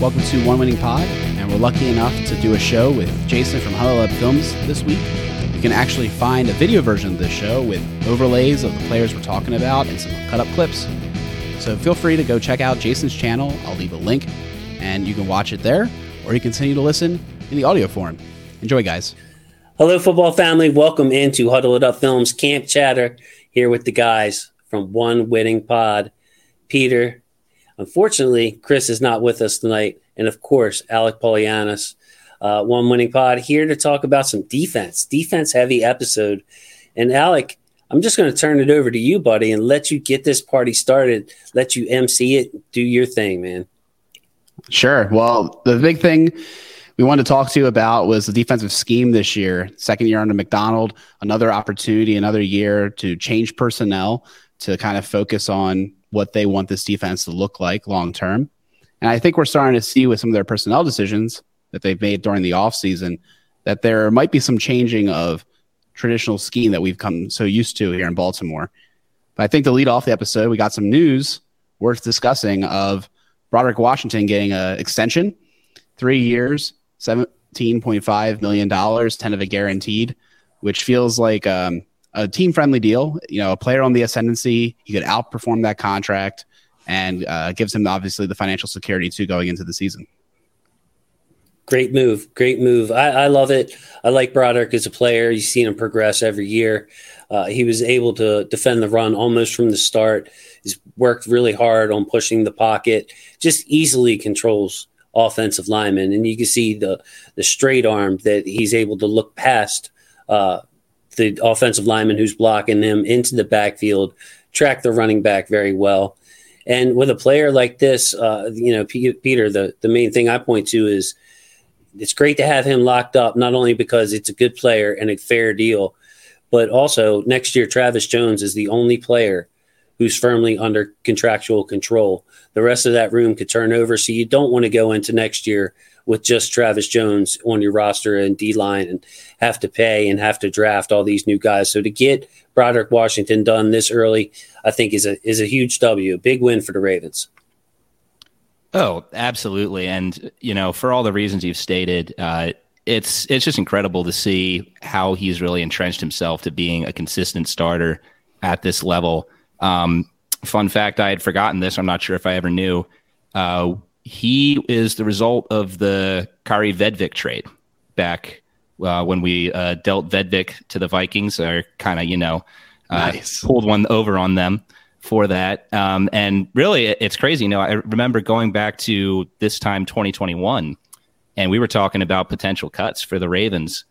Welcome to One Winning Pod, and we're lucky enough to do a show with Jason from Huddle Up Films this week. You can actually find a video version of this show with overlays of the players we're talking about and some cut up clips. So feel free to go check out Jason's channel. I'll leave a link, and you can watch it there, or you continue to listen in the audio form. Enjoy, guys. Hello, football family. Welcome into Huddle It Up Films Camp Chatter here with the guys from One Winning Pod. Peter, unfortunately, Chris is not with us tonight. And of course, Alec Polianis, uh, One Winning Pod, here to talk about some defense, defense heavy episode. And Alec, I'm just going to turn it over to you, buddy, and let you get this party started, let you MC it, do your thing, man. Sure. Well, the big thing we wanted to talk to you about was the defensive scheme this year. Second year under Macdonald, another opportunity, another year to change personnel to kind of focus on what they want this defense to look like long term. And I think we're starting to see with some of their personnel decisions that they've made during the offseason that there might be some changing of traditional scheme that we've come so used to here in Baltimore. But I think to lead off the episode, we got some news worth discussing of Broderick Washington getting an extension, three years, $17.5 million, 10 of it guaranteed, which feels like um, a team friendly deal. You know, a player on the ascendancy, he could outperform that contract and uh, gives him obviously the financial security too going into the season. Great move. Great move. I, I love it. I like Broderick as a player. You've seen him progress every year. Uh, he was able to defend the run almost from the start. He's worked really hard on pushing the pocket, just easily controls offensive lineman, and you can see the the straight arm that he's able to look past uh, the offensive lineman who's blocking him into the backfield, track the running back very well. And with a player like this, uh, you know, P- Peter, the the main thing I point to is it's great to have him locked up, not only because it's a good player and a fair deal, but also next year Travis Jones is the only player who's firmly under contractual control. The rest of that room could turn over. So you don't want to go into next year with just Travis Jones on your roster and D line and have to pay and have to draft all these new guys. So to get Broderick Washington done this early, I think is a is a huge W, a big win for the Ravens. Oh, absolutely, and you know for all the reasons you've stated, uh, it's it's just incredible to see how he's really entrenched himself to being a consistent starter at this level. Um, fun fact, I had forgotten this. I'm not sure if I ever knew. Uh, he is the result of the Kari Vedvik trade back uh, when we uh, dealt Vedvik to the Vikings, or kind of, you know, uh, nice. pulled one over on them for that. Um, and really, it's crazy. You know, I remember going back to this time, 2021, and we were talking about potential cuts for the Ravens.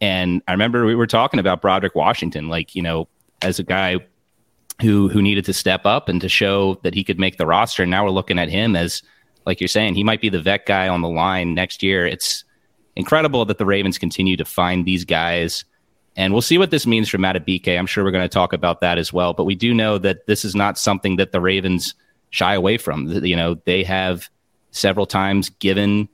And I remember we were talking about Broderick Washington, like, you know, as a guy who who needed to step up and to show that he could make the roster. And now we're looking at him as, like you're saying, he might be the vet guy on the line next year. It's incredible that the Ravens continue to find these guys. And we'll see what this means for Madubuike. I'm sure we're going to talk about that as well. But we do know that this is not something that the Ravens shy away from. You know, they have several times given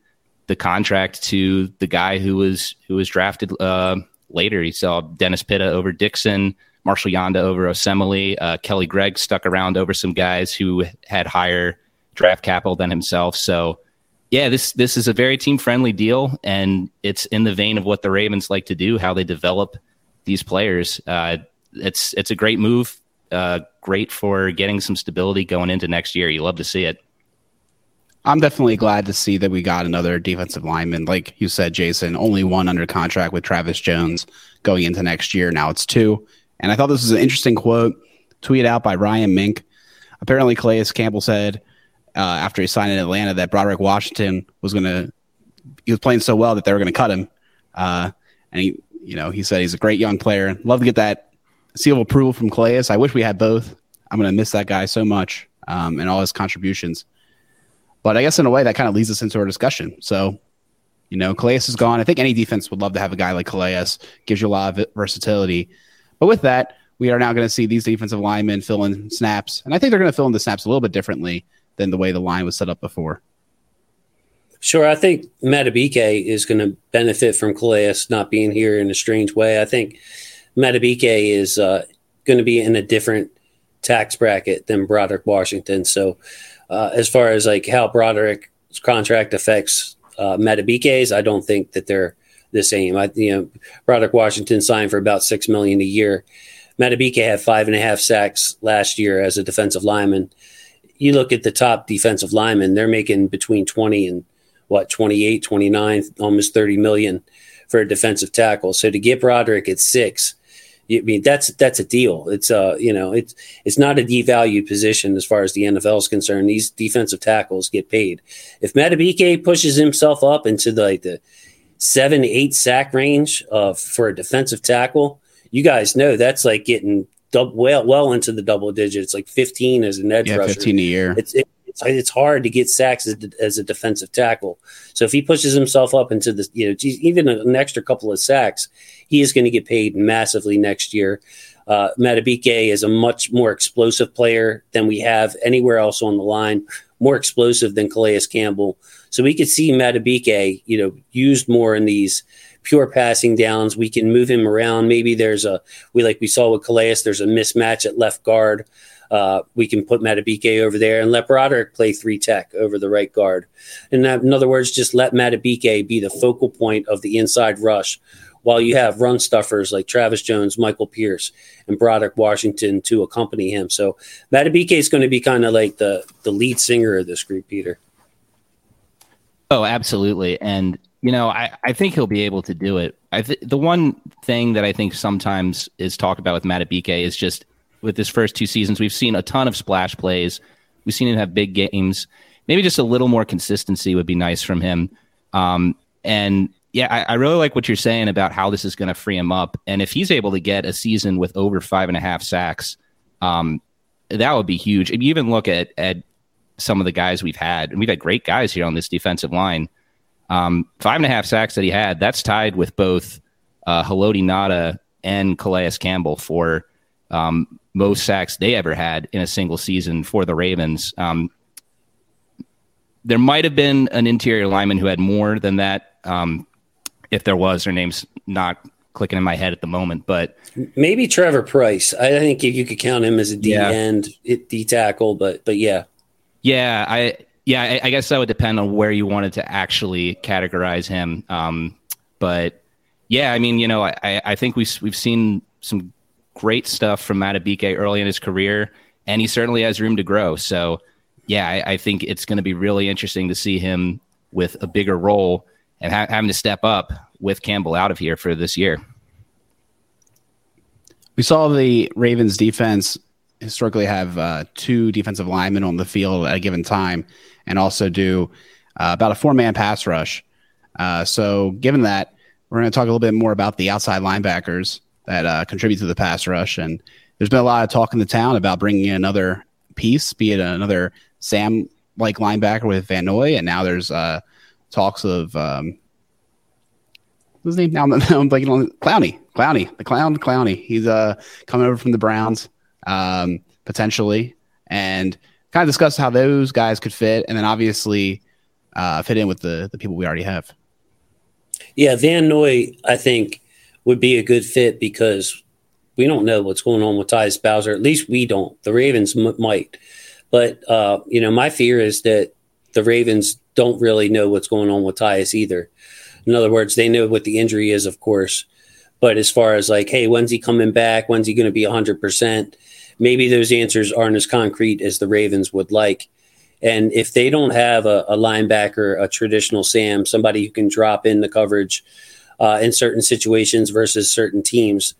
the contract to the guy who was who was drafted uh, later. You saw Dennis Pitta over Dickson. Marshall Yanda over Osemele. Uh, Kelly Gregg stuck around over some guys who had higher draft capital than himself. So, yeah, this this is a very team friendly deal, and it's in the vein of what the Ravens like to do, how they develop these players. Uh, it's it's a great move, uh, great for getting some stability going into next year. You love to see it. I'm definitely glad to see that we got another defensive lineman. Like you said, Jason, only one under contract with Travis Jones going into next year. Now it's two. And I thought this was an interesting quote tweeted out by Ryan Mink. Apparently, Calais Campbell said uh, after he signed in Atlanta that Broderick Washington was going to, he was playing so well that they were going to cut him. Uh, and he, you know, he said he's a great young player. Love to get that seal of approval from Calais. I wish we had both. I'm going to miss that guy so much um, and all his contributions. But I guess in a way that kind of leads us into our discussion. So, you know, Calais is gone. I think any defense would love to have a guy like Calais. Gives you a lot of versatility. But with that, we are now going to see these defensive linemen fill in snaps. And I think they're going to fill in the snaps a little bit differently than the way the line was set up before. Sure. I think Madubuike is going to benefit from Calais not being here in a strange way. I think Madubuike is uh, going to be in a different tax bracket than Broderick Washington. So, uh, as far as like how Broderick's contract affects uh, Madubuike's, I don't think that they're the same. I, you know, Broderick Washington signed for about six million a year. Madubuike had five and a half sacks last year as a defensive lineman. You look at the top defensive linemen, they're making between 20 and what, 28, 29, almost 30 million for a defensive tackle. So to get Broderick at six, I mean that's that's a deal. It's uh you know it's it's not a devalued position as far as the NFL is concerned. These defensive tackles get paid. If Madubuike pushes himself up into the, like the seven eight sack range uh, for a defensive tackle, you guys know that's like getting well well into the double digits, like fifteen as an edge yeah, rusher. fifteen a year. It's it, it's, it's hard to get sacks as, as, a defensive tackle. So if he pushes himself up into the you know even an extra couple of sacks, he is going to get paid massively next year. Uh, Madubuike is a much more explosive player than we have anywhere else on the line, more explosive than Calais Campbell. So we could see Madubuike, you know, used more in these pure passing downs. We can move him around. Maybe there's a we like we saw with Calais. There's a mismatch at left guard. Uh, we can put Madubuike over there and let Broderick play three tech over the right guard. And that, in other words, just let Madubuike be the focal point of the inside rush while you have run stuffers like Travis Jones, Michael Pierce, and Broderick Washington to accompany him. So Madubuike is going to be kind of like the the lead singer of this group, Peter. Oh, absolutely. And you know, I, I think he'll be able to do it. I th- the one thing that I think sometimes is talked about with Madubuike is just with his first two seasons, we've seen a ton of splash plays. We've seen him have big games. Maybe just a little more consistency would be nice from him. Um, and yeah, I, I, really like what you're saying about how this is going to free him up. And if he's able to get a season with over five and a half sacks, um, that would be huge. If you even look at at some of the guys we've had, and we've had great guys here on this defensive line. Um, five and a half sacks that he had, that's tied with both uh, Haloti Ngata and Calais Campbell for um, most sacks they ever had in a single season for the Ravens. Um, there might have been an interior lineman who had more than that. Um, if there was, their name's not clicking in my head at the moment, but maybe Trevor Pryce. I think if you could count him as a D yeah. end, D tackle, but but yeah, yeah, I yeah, I, I, guess that would depend on where you wanted to actually categorize him. Um, but yeah, I mean, you know, I, I think we've we've seen some great stuff from Madubuike early in his career, and he certainly has room to grow. So yeah, I, I think it's going to be really interesting to see him with a bigger role and ha- having to step up with Campbell out of here for this year. We saw the Ravens defense historically have uh, two defensive linemen on the field at a given time and also do uh, about a four man pass rush. Uh, so, given that, we're going to talk a little bit more about the outside linebackers that uh, contribute to the pass rush. And there's been a lot of talk in the town about bringing in another piece, be it another Sam like linebacker with Van Noy. And now there's uh, talks of. Um, what's his name? Now I'm, I'm on Clowney. Clowney, the clown, Clowney. He's uh, coming over from the Browns um, potentially, and kind of discuss how those guys could fit, and then obviously uh, fit in with the the people we already have. Yeah, Van Noy, I think, would be a good fit because we don't know what's going on with Tyus Bowser. At least we don't. The Ravens m- might, but uh, you know, my fear is that the Ravens don't really know what's going on with Tyus either. In other words, they know what the injury is, of course, but as far as like, hey, when's he coming back? When's he going to be hundred percent? Maybe those answers aren't as concrete as the Ravens would like. And if they don't have a, a linebacker, a traditional Sam, somebody who can drop in the coverage uh, in certain situations versus certain teams,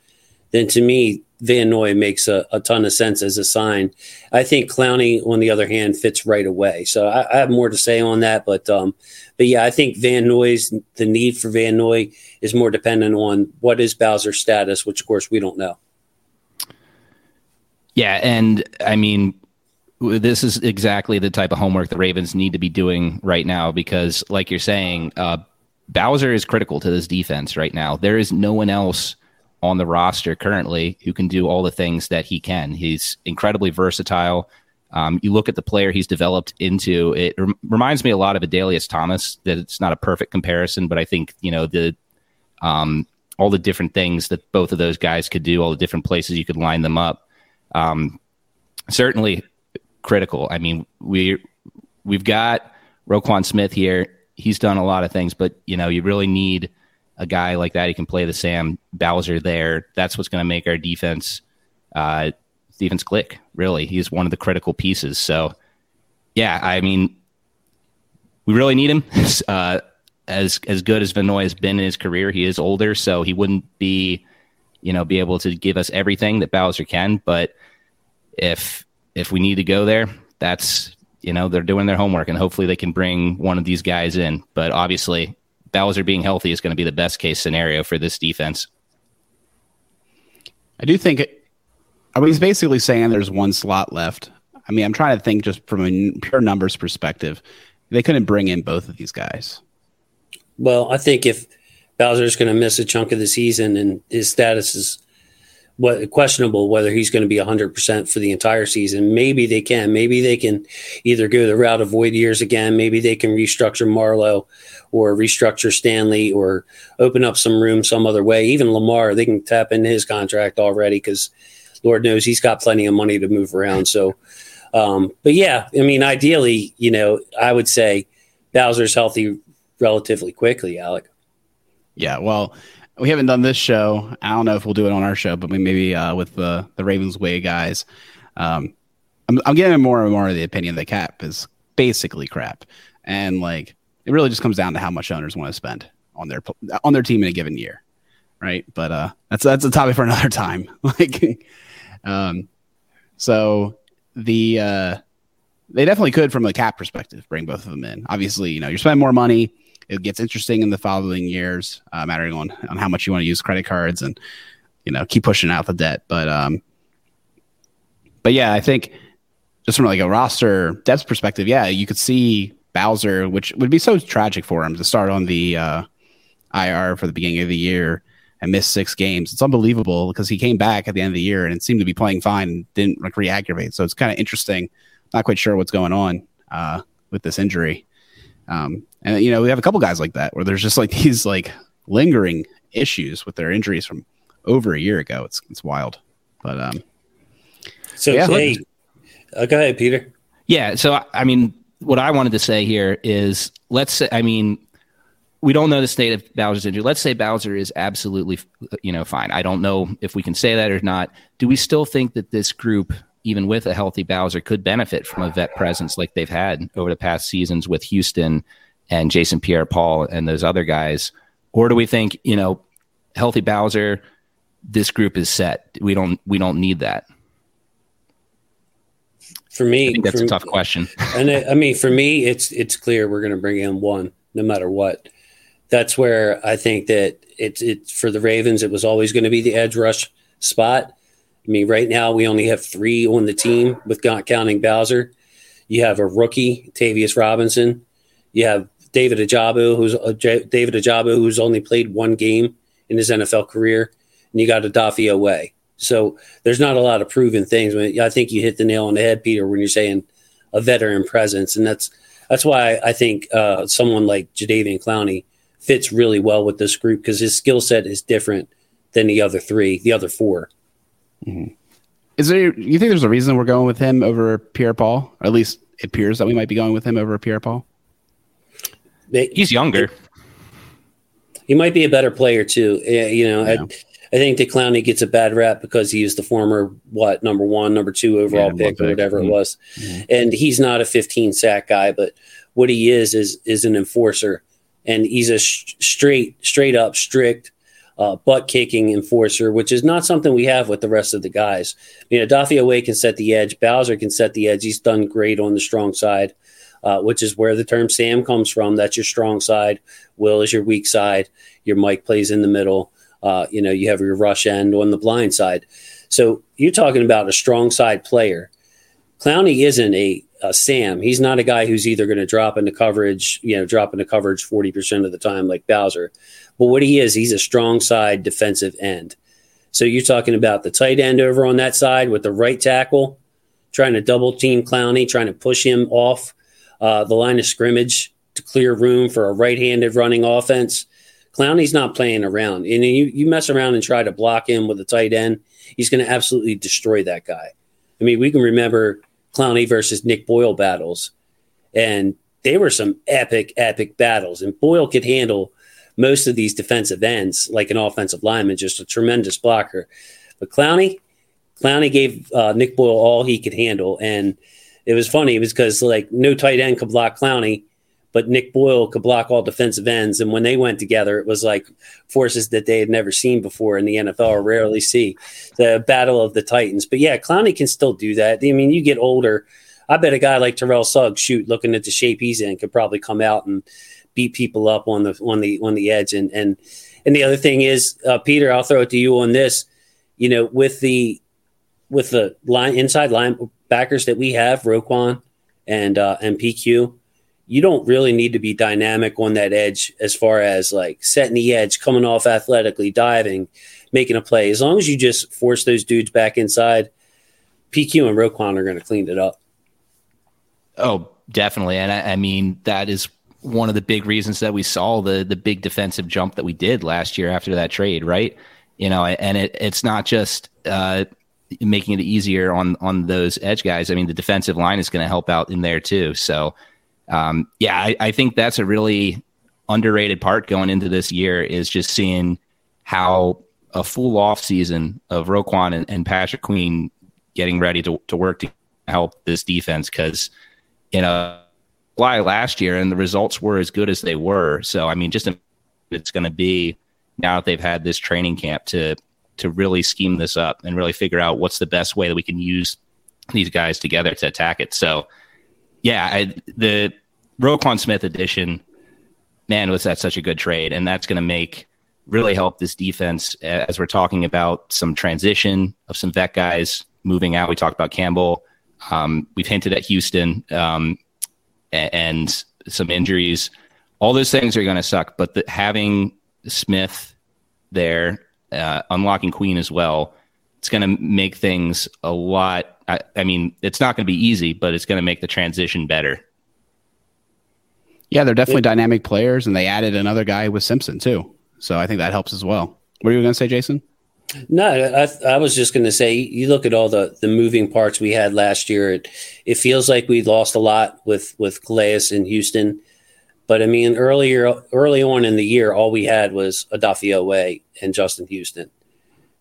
then to me, Van Noy makes a, a, ton of sense as a sign. I think Clowney, on the other hand, fits right away. So I, I have more to say on that, but um, but yeah, I think Van Noy's the need for Van Noy is more dependent on what is Bowser's status, which of course we don't know. Yeah, and I mean, this is exactly the type of homework the Ravens need to be doing right now because, like you're saying, uh, Bowser is critical to this defense right now. There is no one else on the roster currently who can do all the things that he can. He's incredibly versatile. Um, you look at the player he's developed into. It rem- reminds me a lot of Adalius Thomas. That it's not a perfect comparison, but I think you know the um, all the different things that both of those guys could do, all the different places you could line them up um, certainly critical. I mean, we we've got Roquan Smith here, he's done a lot of things, but you know, you really need a guy like that. He can play the Sam Bowser there. That's what's going to make our defense uh, defense click. Really, he's one of the critical pieces. So, yeah, I mean, we really need him. Uh, as as good as Van Noy has been in his career, he is older, so he wouldn't be, you know, be able to give us everything that Bowser can. But if if we need to go there, that's you know they're doing their homework, and hopefully they can bring one of these guys in. But obviously, Bowser being healthy is going to be the best case scenario for this defense. I do think. I mean, he's basically saying there's one slot left. I mean, I'm trying to think just from a pure numbers perspective. They couldn't bring in both of these guys. Well, I think if Bowser's going to miss a chunk of the season and his status is what questionable whether he's going to be 100% for the entire season. Maybe they can. Maybe they can either go the route of void years again. Maybe they can restructure Marlon or restructure Stanley or open up some room some other way. Even Lamar, they can tap into his contract already because Lord knows he's got plenty of money to move around. So, um, but yeah, I mean, ideally, you know, I would say Bowser's healthy relatively quickly, Alec. Yeah, well, we haven't done this show. I don't know if we'll do it on our show, but maybe uh, with the the Ravens way guys. Um, I'm, I'm getting more and more of the opinion that cap is basically crap, and like it really just comes down to how much owners want to spend on their on their team in a given year, right? But uh, that's that's a topic for another time. like, um, so the uh, they definitely could from a cap perspective bring both of them in. Obviously, you know you're spending more money it gets interesting in the following years, uh, mattering on on how much you want to use credit cards and you know keep pushing out the debt. But um, but yeah, I think just from like a roster depth perspective, yeah, you could see Bowser, which would be so tragic for him to start on the uh, IR for the beginning of the year and miss six games. It's unbelievable because he came back at the end of the year and it seemed to be playing fine and didn't like re-aggravate. So it's kind of interesting. Not quite sure what's going on uh, with this injury. Um, and you know, we have a couple guys like that where there's just like these like lingering issues with their injuries from over a year ago. It's it's wild. But um so yeah, hey, uh, go ahead, Peter. Yeah, so I mean what I wanted to say here is let's say I mean we don't know the state of Bowser's injury. Let's say Bowser is absolutely, you know, fine. I don't know if we can say that or not. Do we still think that this group even with a healthy Bowser, could benefit from a vet presence like they've had over the past seasons with Houston and Jason Pierre Paul and those other guys? Or do we think, you know, healthy Bowser, this group is set. We don't we don't need that. For me, I think that's for, a tough question. and it, I mean, for me, it's it's clear we're going to bring in one no matter what. That's where I think that it's it's for the Ravens. It was always going to be the edge rush spot I mean, right now we only have three on the team with not counting Bowser. You have a rookie, Tavius Robinson. You have David Ajabu, who's uh, J- David Ojabo, who's only played one game in his NFL career, and you got Odafe Oweh. So there's not a lot of proven things. I think you hit the nail on the head, Peter, when you're saying a veteran presence, and that's that's why I think uh, someone like Jadeveon Clowney fits really well with this group because his skill set is different than the other three, the other four. Mm-hmm. Is there? You think there's a reason we're going with him over Pierre Paul? Or at least it appears that we might be going with him over Pierre Paul. He's younger. He might be a better player too. You know, yeah. I, I, think that Clowney gets a bad rap because he is the former what number one, number two overall yeah, pick, or whatever mm-hmm. it was, mm-hmm. and he's not a 15 sack guy, but what he is is is an enforcer, and he's a sh- straight, straight up, strict uh, butt kicking enforcer, which is not something we have with the rest of the guys. You know, Odafe Oweh can set the edge. Bowser can set the edge. He's done great on the strong side, uh, which is where the term Sam comes from. That's your strong side. Will is your weak side. Your Mike plays in the middle. Uh, you know, you have your rush end on the blind side. So you're talking about a strong side player. Clowney isn't a, a Sam. He's not a guy who's either going to drop into coverage, you know, drop into coverage 40% of the time like Bowser. But what he is, he's a strong side defensive end. So you're talking about the tight end over on that side with the right tackle, trying to double team Clowney, trying to push him off uh, the line of scrimmage to clear room for a right handed running offense. Clowney's not playing around. And you, you mess around and try to block him with a tight end, he's going to absolutely destroy that guy. I mean, we can remember Clowney versus Nick Boyle battles. And they were some epic, epic battles. And Boyle could handle most of these defensive ends like an offensive lineman, just a tremendous blocker. But Clowney, Clowney gave uh, Nick Boyle all he could handle. And it was funny It was because like no tight end could block Clowney, but Nick Boyle could block all defensive ends. And when they went together, it was like forces that they had never seen before in the NFL or rarely see the battle of the Titans. But yeah, Clowney can still do that. I mean, you get older. I bet a guy like Terrell Suggs, shoot, looking at the shape he's in, could probably come out and beat people up on the on the on the edge. And and and the other thing is, uh, Peter, I'll throw it to you on this. You know, with the with the line inside linebackers that we have, Roquan and uh, and PQ, you don't really need to be dynamic on that edge as far as like setting the edge, coming off athletically, diving, making a play. As long as you just force those dudes back inside, PQ and Roquan are going to clean it up. Oh, definitely. And I, I, mean, that is one of the big reasons that we saw the the big defensive jump that we did last year after that trade, right? You know, and it, it's not just uh, making it easier on on those edge guys. I mean, the defensive line is going to help out in there too. So, um, yeah, I, I think that's a really underrated part going into this year is just seeing how a full off season of Roquan and, and Patrick Queen getting ready to, to work to help this defense because you know why last year and the results were as good as they were. So I mean, just it's going to be now that they've had this training camp to to really scheme this up and really figure out what's the best way that we can use these guys together to attack it. So yeah, I, the Roquan Smith addition, man, was that such a good trade, and that's going to make really help this defense as we're talking about some transition of some vet guys moving out. We talked about Campbell. Um, we've hinted at Houston um, and some injuries. All those things are going to suck, but the, having Smith there, uh, unlocking Queen as well, it's going to make things a lot. I, I mean, it's not going to be easy, but it's going to make the transition better. Yeah, they're definitely it, dynamic players, and they added another guy with Simpson too. So I think that helps as well. What are you going to say, Jason? No, I, I was just going to say, you look at all the, the moving parts we had last year. It, it feels like we lost a lot with with Calais in Houston, but I mean, earlier early on in the year, all we had was Odafe Oweh and Justin Houston.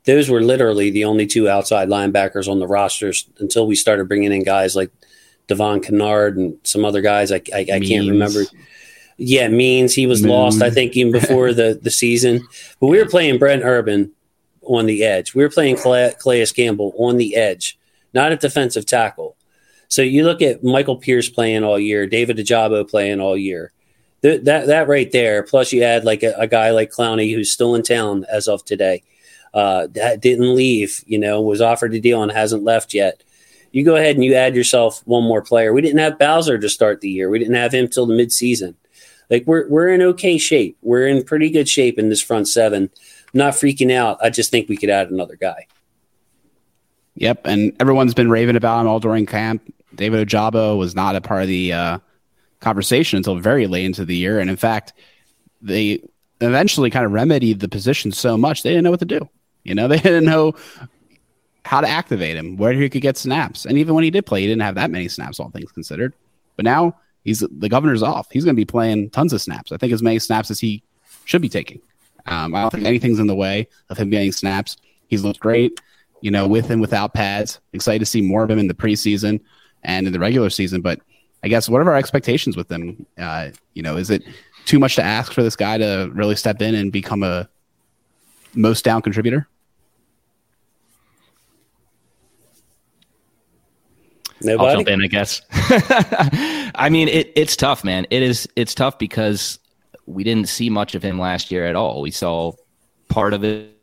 Those were literally the only two outside linebackers on the rosters until we started bringing in guys like Devon Kennard and some other guys. I, I, I can't remember. Yeah, means he was Moon. lost. I think even before the the season. But we were playing Brent Urban on the edge. We were playing Calais Campbell on the edge, not a defensive tackle. So you look at Michael Pierce playing all year, David Ojabo playing all year. That that right there, plus you add like a, a, guy like Clowney who's still in town as of today, uh, that didn't leave, you know, was offered a deal and hasn't left yet. You go ahead and you add yourself one more player. We didn't have Bowser to start the year. We didn't have him till the midseason. Like we're we're in okay shape. We're in pretty good shape in this front seven not freaking out. I just think we could add another guy. Yep, and everyone's been raving about him all during camp. David Ojabo was not a part of the uh, conversation until very late into the year, and in fact, they eventually kind of remedied the position so much they didn't know what to do. You know, they didn't know how to activate him, where he could get snaps, and even when he did play, he didn't have that many snaps, all things considered. But now he's the governor's off. He's going to be playing tons of snaps. I think as many snaps as he should be taking. Um, I don't think anything's in the way of him getting snaps. He's looked great, you know, with and without pads. Excited to see more of him in the preseason and in the regular season. But I guess what are our expectations with them? Uh, you know, is it too much to ask for this guy to really step in and become a most down contributor? Nobody? I'll jump in, I guess. I mean, it, it's tough, man. It is. It's tough because we didn't see much of him last year at all. We saw part of it,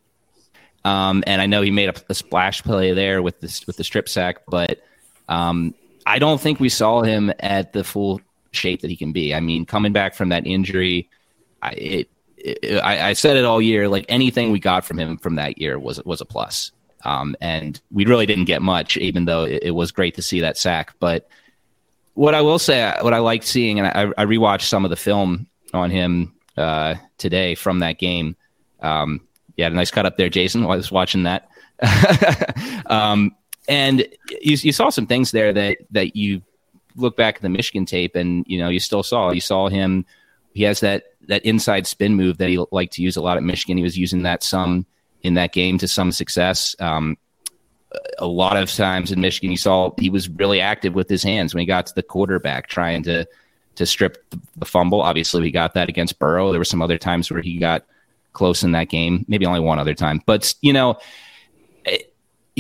um, and I know he made a, a, splash play there with this with the strip sack, but um, I don't think we saw him at the full shape that he can be. I mean, coming back from that injury, I, it, it, I, I said it all year. Like anything we got from him from that year was was a plus. Um, and we really didn't get much, even though it, it, was great to see that sack. But what I will say, what I liked seeing, and I, I rewatched some of the film on him uh, today from that game. Um, a nice cut up there, Jason. While I was watching that. um, and you, you, saw some things there that, that you look back at the Michigan tape, and you know, you still saw you saw him. He has that that inside spin move that he liked to use a lot at Michigan. He was using that some in that game to some success. Um, a lot of times in Michigan, you saw he was really active with his hands when he got to the quarterback, trying to to strip the fumble. Obviously, we got that against Burrow. There were some other times where he got close in that game, maybe only one other time. But you know,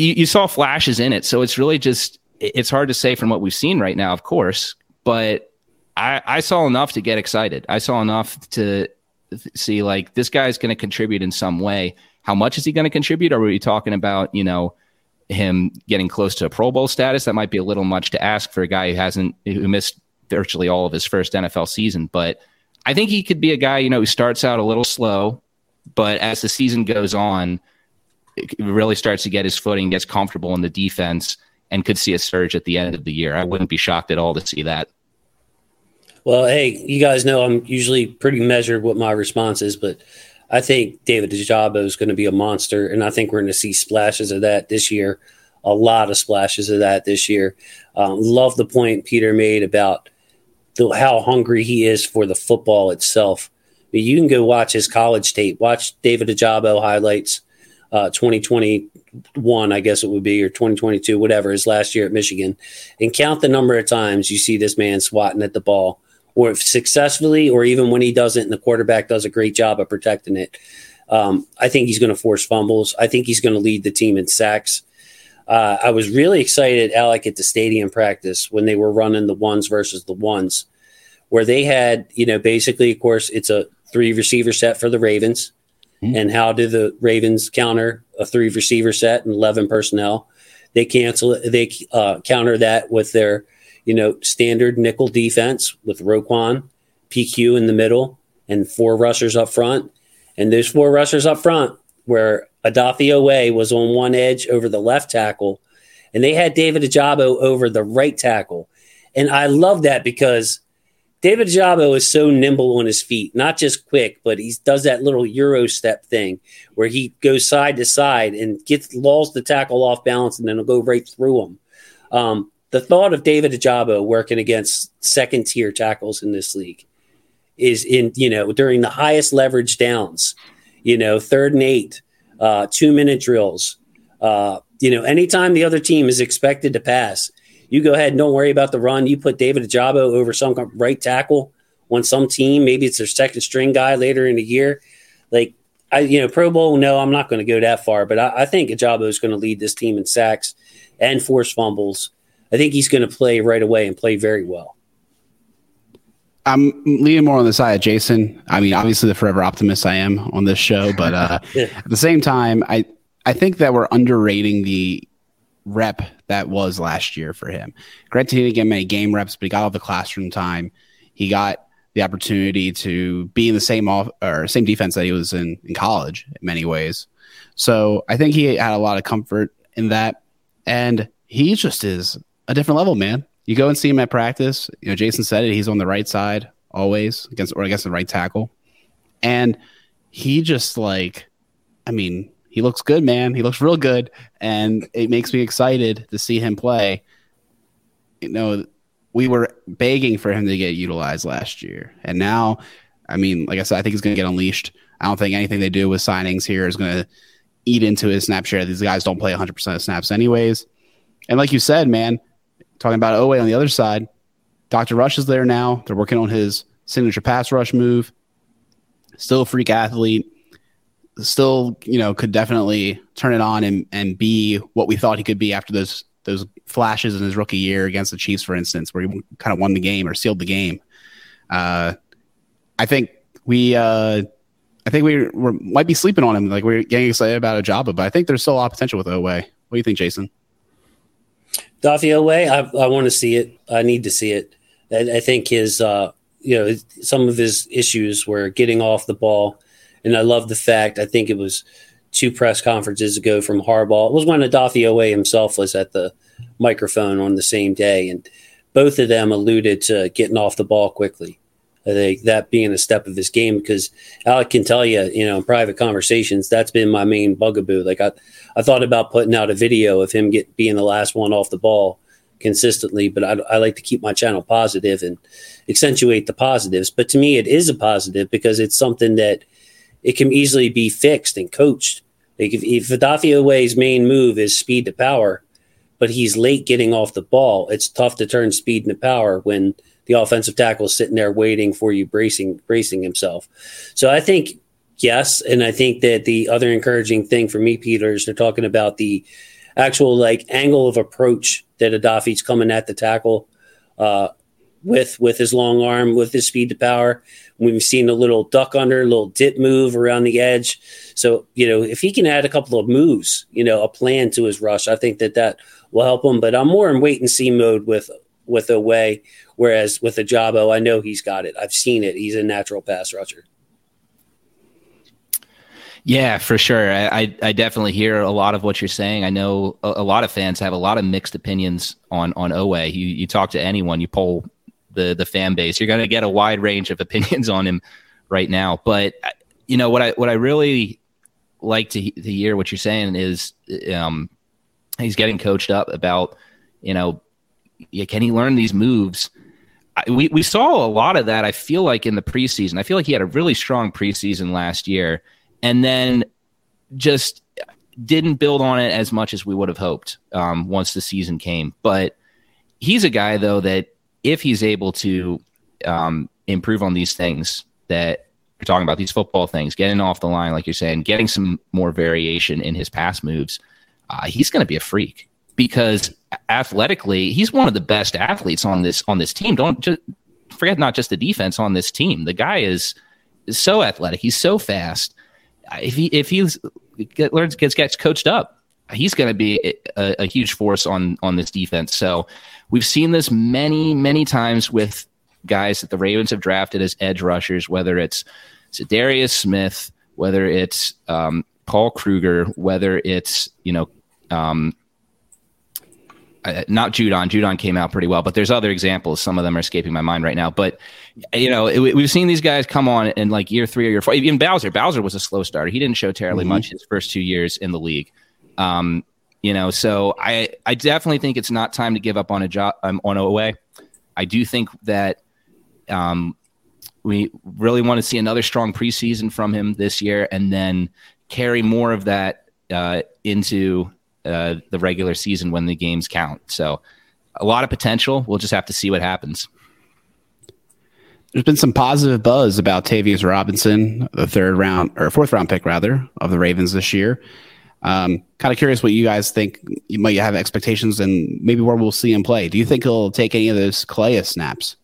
you, you saw flashes in it, so it's really just it's hard to say from what we've seen right now, of course. But I, I saw enough to get excited. I saw enough to see like this guy's going to contribute in some way. How much is he going to contribute? Are we talking about you know? him getting close to a Pro Bowl status. That might be a little much to ask for a guy who hasn't who missed virtually all of his first NFL season. But I think he could be a guy, you know, who starts out a little slow, but as the season goes on, really starts to get his footing, gets comfortable in the defense, and could see a surge at the end of the year. I wouldn't be shocked at all to see that. Well, hey, you guys know I'm usually pretty measured what my response is, but I think David Ojabo is going to be a monster, and I think we're going to see splashes of that this year. A lot of splashes of that this year. Um, love the point Peter made about the, how hungry he is for the football itself. You can go watch his college tape, watch David Ojabo highlights, uh, 2021, I guess it would be, or 2022, whatever, his last year at Michigan, and count the number of times you see this man swatting at the ball or if successfully, or even when he doesn't and the quarterback does a great job of protecting it. Um, I think he's going to force fumbles. I think he's going to lead the team in sacks. Uh, I was really excited, Alec, at the stadium practice when they were running the ones versus the ones, where they had, you know, basically, of course, it's a three receiver set for the Ravens. Mm-hmm. And how do the Ravens counter a three receiver set and 11 personnel? They cancel it, they uh, counter that with their you know, standard nickel defense with Roquan, PQ in the middle, and four rushers up front. And those four rushers up front, where Odafe Oweh was on one edge over the left tackle, and they had David Ajabo over the right tackle. And I love that because David Ojabo is so nimble on his feet, not just quick, but he does that little Euro step thing where he goes side to side and gets lulls the tackle off balance and then he'll go right through him. Um, the thought of David Ajabo working against second tier tackles in this league is in, you know, during the highest leverage downs, you know, third and eight, uh, two minute drills. Uh, you know, anytime the other team is expected to pass, you go ahead and don't worry about the run. You put David Ajabo over some right tackle on some team. Maybe it's their second string guy later in the year. Like, I, you know, Pro Bowl, no, I'm not going to go that far, but I, I think Ajabo is going to lead this team in sacks and force fumbles I think he's going to play right away and play very well. I'm leaning more on the side of Jason. I mean, obviously the forever optimist I am on this show, but uh, at the same time, I I think that we're underrating the rep that was last year for him. Granted, he didn't get many game reps, but he got all the classroom time. He got the opportunity to be in the same off or same defense that he was in in college in many ways. So I think he had a lot of comfort in that, and he just is a different level, man. You go and see him at practice. You know, Jason said it. He's on the right side always against or against the right tackle, and he just like, I mean, he looks good, man. He looks real good, and it makes me excited to see him play. You know, we were begging for him to get utilized last year, and now, I mean, like I said, I think he's going to get unleashed. I don't think anything they do with signings here is going to eat into his snap share. These guys don't play 100% of snaps anyways. And like you said, man, Talking about Oweh on the other side, Dr. Rush is there now. They're working on his signature pass rush move. Still a freak athlete. Still, you know, could definitely turn it on and, and be what we thought he could be after those those flashes in his rookie year against the Chiefs, for instance, where he kind of won the game or sealed the game. Uh, I think we, uh, I think we we might be sleeping on him. Like we're getting excited about Ojabo, but I think there's still a lot of potential with Oweh. What do you think, Jason? Dafio way, I, I want to see it. I need to see it. I, I think his, uh, you know, some of his issues were getting off the ball, and I love the fact. I think it was two press conferences ago from Harbaugh. It was when Odafe Oweh himself was at the microphone on the same day, and both of them alluded to getting off the ball quickly. I think that being a step of his game because Alec can tell you, you know, in private conversations, that's been my main bugaboo. Like I, I thought about putting out a video of him get being the last one off the ball consistently, but I, I, like to keep my channel positive and accentuate the positives. But to me, it is a positive because it's something that it can easily be fixed and coached. Like if, if Odafe Oweh's main move is speed to power, but he's late getting off the ball, it's tough to turn speed into power when the offensive tackle is sitting there waiting for you, bracing bracing himself. So I think yes, and I think that the other encouraging thing for me, Peter, is they're talking about the actual like angle of approach that Odafe's coming at the tackle uh, with with his long arm, with his speed to power. We've seen a little duck under, a little dip move around the edge. So you know, if he can add a couple of moves, you know, a plan to his rush, I think that that will help him. But I'm more in wait and see mode with with Oweh, whereas with Ojabo, I know he's got it. I've seen it. He's a natural pass rusher. Yeah, for sure. I, I definitely hear a lot of what you're saying. I know a, a, lot of fans have a lot of mixed opinions on on Oweh. You you talk to anyone, you poll the the fan base, you're going to get a wide range of opinions on him right now. But you know what I what I really like to to hear what you're saying is um, he's getting coached up about you know can he learn these moves. We we saw a lot of that. I feel like in the preseason. I feel like he had a really strong preseason last year and then just didn't build on it as much as we would have hoped um, once the season came. But he's a guy though that if he's able to um, improve on these things that you're talking about, these football things, getting off the line, like you're saying, getting some more variation in his pass moves, uh, he's going to be a freak because athletically, he's one of the best athletes on this on this team. Don't just forget not just the defense on this team. The guy is, so athletic. He's so fast if he if he's get, learns gets gets coached up, he's going to be a, a, huge force on on this defense. So we've seen this many many times with guys that the Ravens have drafted as edge rushers, whether it's Za'Darius Smith, whether it's um, Paul Kruger, whether it's you know um, uh, not Judon. Judon came out pretty well, but there's other examples. Some of them are escaping my mind right now. But you know, it, we've seen these guys come on in like year three or year four. Even Bowser. Bowser was a slow starter. He didn't show terribly mm-hmm. much his first two years in the league. Um, you know, so I I definitely think it's not time to give up on a job um, on Oweh. I do think that um, we really want to see another strong preseason from him this year, and then carry more of that uh, into uh, the regular season when the games count. So a lot of potential. We'll just have to see what happens. There's been some positive buzz about Tavius Robinson, the third round or fourth round pick rather of the Ravens this year. Um, kind of curious what you guys think. You might have expectations and maybe where we'll see him play. Do you think he'll take any of those Calais snaps?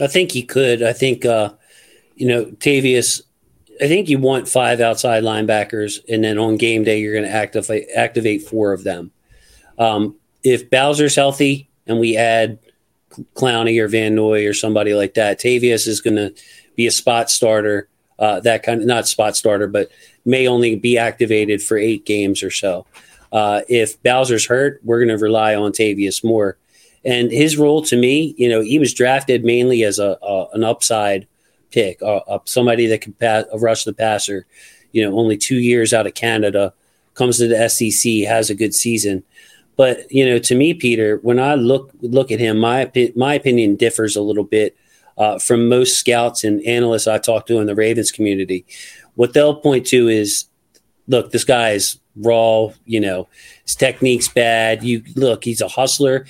I think he could. I think uh, you know Tavius I think you want five outside linebackers, and then on game day you're going to activate activate four of them. Um, if Bowser's healthy and we add Clowney or Van Noy or somebody like that, Tavius is going to be a spot starter. Uh, that kind of not spot starter, but may only be activated for eight games or so. Uh, if Bowser's hurt, we're going to rely on Tavius more. And his role to me, you know, he was drafted mainly as a, a an upside pick, uh, uh, somebody that can pass, uh, rush the passer. You know, only two years out of Canada, comes to the SEC, has a good season. But you know, to me, Peter, when I look look at him, my my opinion differs a little bit uh, from most scouts and analysts I talk to in the Ravens community. What they'll point to is, look, this guy is raw. You know, his technique's bad. You look, he's a hustler.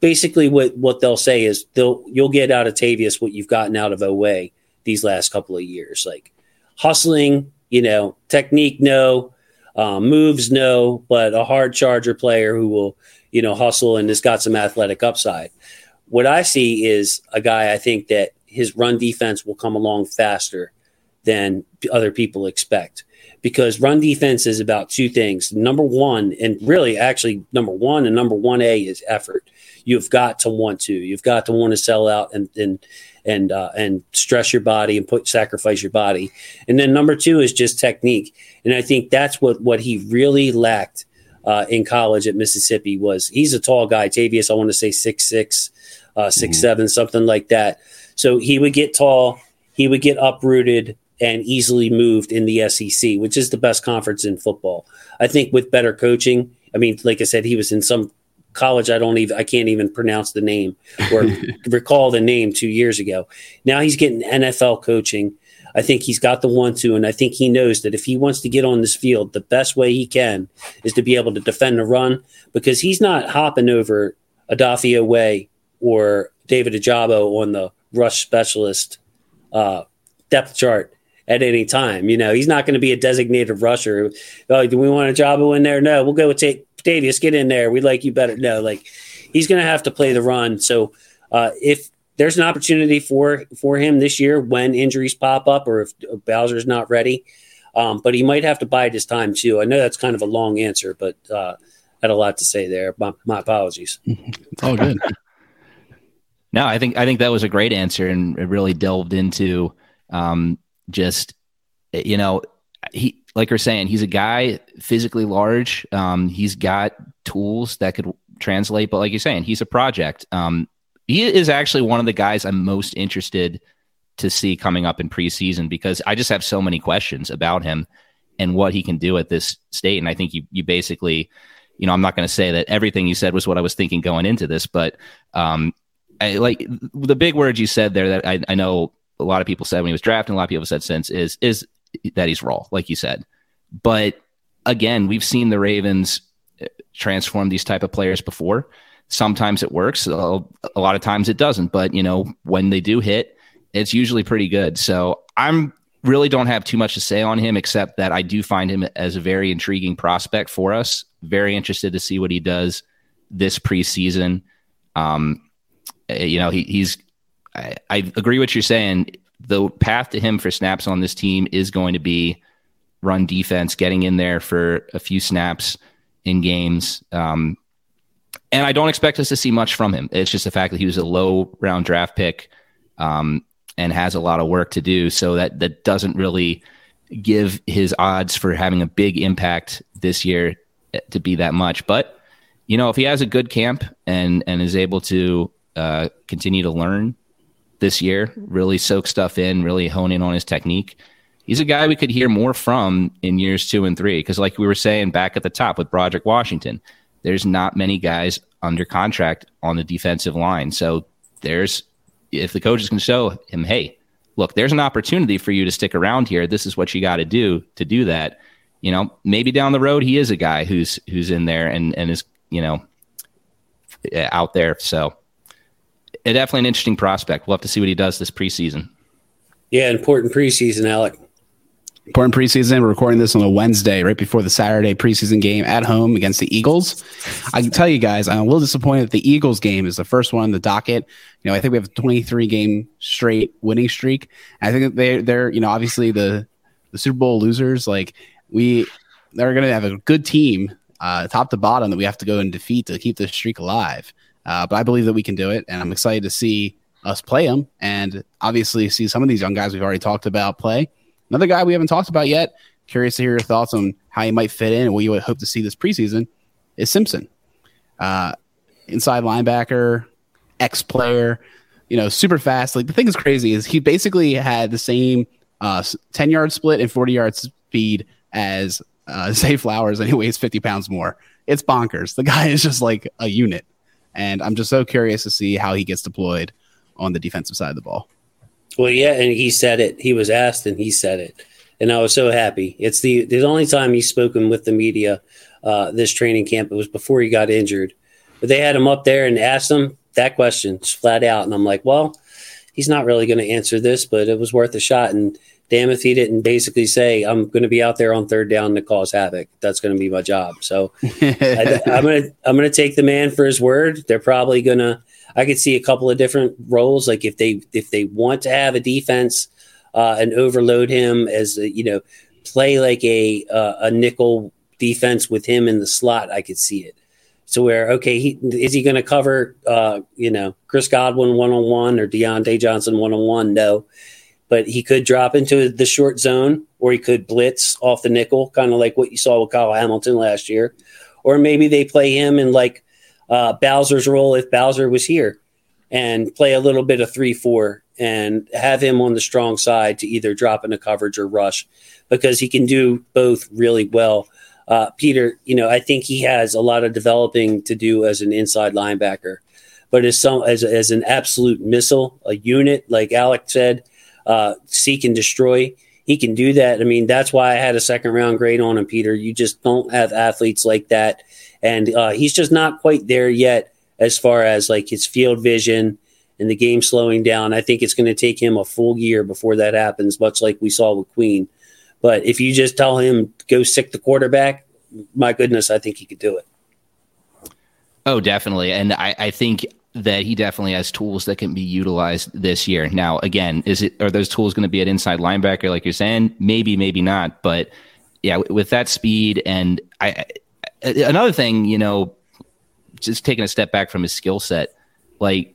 Basically, what what they'll say is they'll you'll get out of Tavius what you've gotten out of Oweh these last couple of years. Like hustling, you know, technique, no, um, moves, no, but a hard charger player who will, you know, hustle and has got some athletic upside. What I see is a guy I think that his run defense will come along faster than other people expect because run defense is about two things. Number one, and really actually number one and number one A is effort. You've got to want to. You've got to want to sell out and and and uh, and stress your body and put sacrifice your body. And then number two is just technique. And I think that's what what he really lacked uh, in college at Mississippi was he's a tall guy. Tavius, I want to say six six, uh, six mm-hmm. seven, something like that. So he would get tall, he would get uprooted and easily moved in the SEC, which is the best conference in football. I think with better coaching, I mean, like I said, he was in some college I don't even I can't even pronounce the name or recall the name two years ago. Now he's getting NFL coaching. I think he's got the one two, and I think he knows that if he wants to get on this field, the best way he can is to be able to defend the run because he's not hopping over Odafe Oweh or David Ajabo on the rush specialist uh, depth chart at any time. You know, he's not going to be a designated rusher. Oh, do we want a Jabo in there? No, we'll go with Tate Davius. Get in there. We like you better. No, like he's going to have to play the run. So uh, if there's an opportunity for for him this year when injuries pop up or if Bowser's not ready, um, but he might have to bide his time too. I know that's kind of a long answer, but uh, I had a lot to say there. My, my apologies. it's all good. no, I think I think that was a great answer and it really delved into um, just you know he like you're saying he's a guy physically large. Um, he's got tools that could translate but like you're saying he's a project. Um, he is actually one of the guys i'm most interested to see coming up in preseason because i just have so many questions about him and what he can do at this state. And i think you, you basically you know i'm not going to say that everything you said was what i was thinking going into this but um, I, like the big words you said there that I, I know a lot of people said when he was drafted, a lot of people said since is is that he's raw, like you said. But again, we've seen the Ravens uh, transform these type of players before. Sometimes it works, a lot of times it doesn't. But you know, when they do hit, it's usually pretty good. So I'm really don't have too much to say on him except that I do find him as a very intriguing prospect for us. Very interested to see what he does this preseason. Um, eh, you know, he, he's I, I agree what you're saying. The path to him for snaps on this team is going to be run defense, getting in there for a few snaps in games. Um, and I don't expect us to see much from him. It's just the fact that he was a low round draft pick um, and has a lot of work to do. So that that doesn't really give his odds for having a big impact this year to be that much. But you know, if he has a good camp and and is able to uh, continue to learn this year, really soak stuff in, really hone in on his technique. He's a guy we could hear more from in years two and three. Because, like we were saying back at the top with Broderick Washington, there's not many guys under contract on the defensive line. So, there's, if the coaches can show him, hey, look, there's an opportunity for you to stick around here. This is what you got to do to do that. You know, maybe down the road he is a guy who's who's in there and and is you know out there. So definitely an interesting prospect. We'll have to see what he does this preseason. Yeah, important preseason, Alec. Important preseason. We're recording this on a Wednesday, right before the Saturday preseason game at home against the Eagles. I can tell you guys, I'm a little disappointed that the Eagles game is the first one on the docket. You know, I think we have a 23 game straight winning streak. I think they they're you know obviously the the Super Bowl losers. Like we, they're going to have a good team, uh, top to bottom, that we have to go and defeat to keep this streak alive. Uh, but I believe that we can do it, and I'm excited to see us play them, and obviously see some of these young guys we've already talked about play. Another guy we haven't talked about yet. Curious to hear your thoughts on how he might fit in and what you would hope to see this preseason. Is Simpson, uh, inside linebacker, ex player, you know, super fast. Like the thing is crazy is he basically had the same uh, 10 yard split and 40 yard speed as uh, Zay Flowers, and he weighs 50 pounds more. It's bonkers. The guy is just like a unit. And I'm just so curious to see how he gets deployed on the defensive side of the ball. Well, yeah, and he said it. He was asked, and he said it, and I was so happy. It's the the only time he's spoken with the media uh, this training camp. It was before he got injured, but they had him up there and asked him that question flat out, and I'm like, well, he's not really going to answer this, but it was worth a shot. And damn if he didn't basically say, I'm going to be out there on third down to cause havoc. That's going to be my job. So I, am going to, I'm going to take the man for his word. They're probably going to, I could see a couple of different roles. Like if they, if they want to have a defense uh, and overload him as, a, you know, play like a, uh, a nickel defense with him in the slot, I could see it. So where okay, he is he going to cover uh, you know Chris Godwin one on one or Diontae Johnson one on one? No, but he could drop into the short zone or he could blitz off the nickel, kind of like what you saw with Kyle Hamilton last year. Or maybe they play him in like uh, Bowser's role if Bowser was here and play a little bit of 3 4 and have him on the strong side to either drop into coverage or rush because he can do both really well. Uh, Peter, you know, I think he has a lot of developing to do as an inside linebacker. But as some as as an absolute missile, a unit like Alec said, uh, seek and destroy, he can do that. I mean, that's why I had a second round grade on him, Peter. You just don't have athletes like that, and uh, he's just not quite there yet as far as like his field vision and the game slowing down. I think it's going to take him a full year before that happens, much like we saw with Queen. But if you just tell him go sick the quarterback, my goodness, I think he could do it. Oh, definitely. And I, I think that he definitely has tools that can be utilized this year. Now, again, is it are those tools going to be at inside linebacker, like you're saying? Maybe, maybe not. But yeah, with that speed and I, another thing, you know, just taking a step back from his skill set, like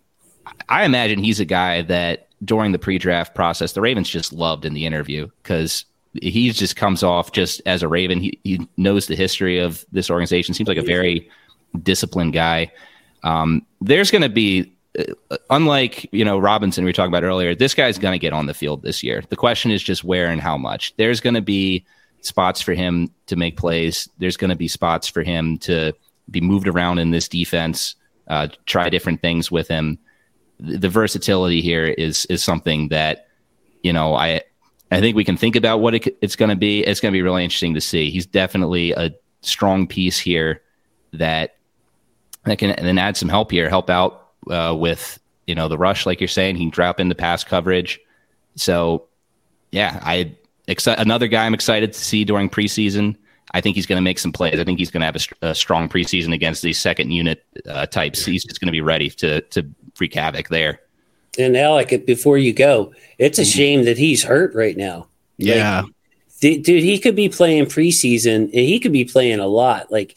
I imagine he's a guy that during the pre-draft process, the Ravens just loved in the interview because he just comes off just as a Raven. He, he knows the history of this organization. Seems like a very disciplined guy. Um, there's going to be, uh, unlike you know Robinson we were talking about earlier, this guy's going to get on the field this year. The question is just where and how much. There's going to be spots for him to make plays. There's going to be spots for him to be moved around in this defense. Uh, try different things with him. The, the versatility here is is something that you know I I think we can think about what it, it's going to be. It's going to be really interesting to see. He's definitely a strong piece here that that can then add some help here, help out uh, with you know the rush, like you're saying. He can drop into pass coverage. So yeah, I exci- another guy I'm excited to see during preseason. I think he's going to make some plays. I think he's going to have a, a strong preseason against these second unit uh, types. He's just going to be ready to to wreak havoc there. And Alec, before you go, it's a mm-hmm. shame that he's hurt right now. Yeah. Like, dude, he could be playing preseason and he could be playing a lot. Like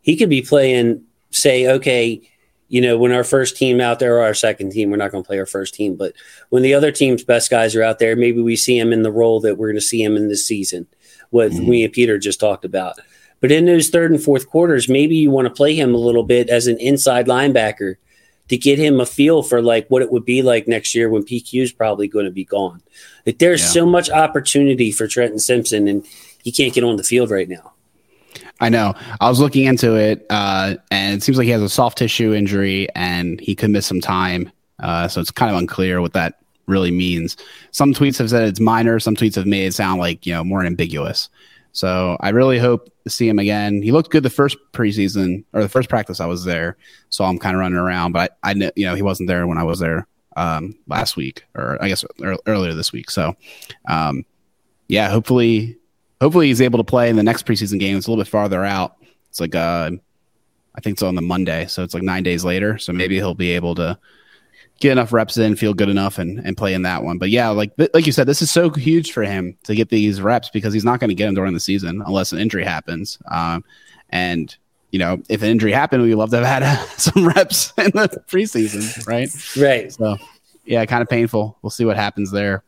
he could be playing, say, okay, you know, when our first team out there or our second team, we're not going to play our first team, but when the other team's best guys are out there, maybe we see him in the role that we're going to see him in this season, what mm-hmm. me and Peter just talked about. But in those third and fourth quarters, maybe you want to play him a little bit as an inside linebacker to get him a feel for like what it would be like next year when PQ is probably going to be gone. Like there's yeah. so much opportunity for Trenton Simpson, and he can't get on the field right now. I know. I was looking into it, uh, and it seems like he has a soft tissue injury, and he could miss some time. Uh, so it's kind of unclear what that really means. Some tweets have said it's minor. Some tweets have made it sound like you know more ambiguous. So I really hope to see him again. He looked good the first preseason or the first practice I was there. Saw him kind of running around, but I, I you know he wasn't there when I was there um, last week or I guess earlier this week. So um, yeah, hopefully hopefully he's able to play in the next preseason game. It's a little bit farther out. It's like uh, I think it's on the Monday, so it's like nine days later. So maybe he'll be able to get enough reps in, feel good enough, and and play in that one. But yeah, like like you said, this is so huge for him to get these reps because he's not going to get them during the season unless an injury happens. Um, and you know, if an injury happened, we'd love to have had some reps in the preseason, right? Right. So yeah, kind of painful. We'll see what happens there.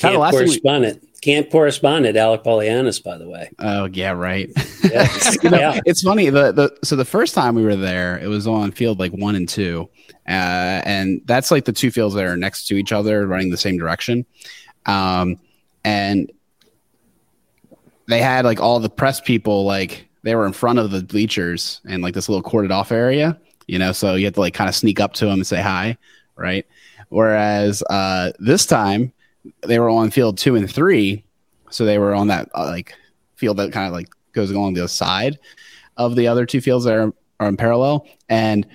Kind of correspondent. We- Camp correspondent Alec Polianis, by the way. Oh yeah, right. Yeah. you know, yeah. It's funny. The the so the first time we were there, it was on field like one and two, uh, and that's like the two fields that are next to each other, running the same direction. Um, and they had like all the press people like they were in front of the bleachers and like this little corded off area, you know. So you had to like kind of sneak up to them and say hi, right? Whereas uh, this time they were on field two and three, so they were on that uh, like field that kind of like goes along the side of the other two fields that are, are in parallel, and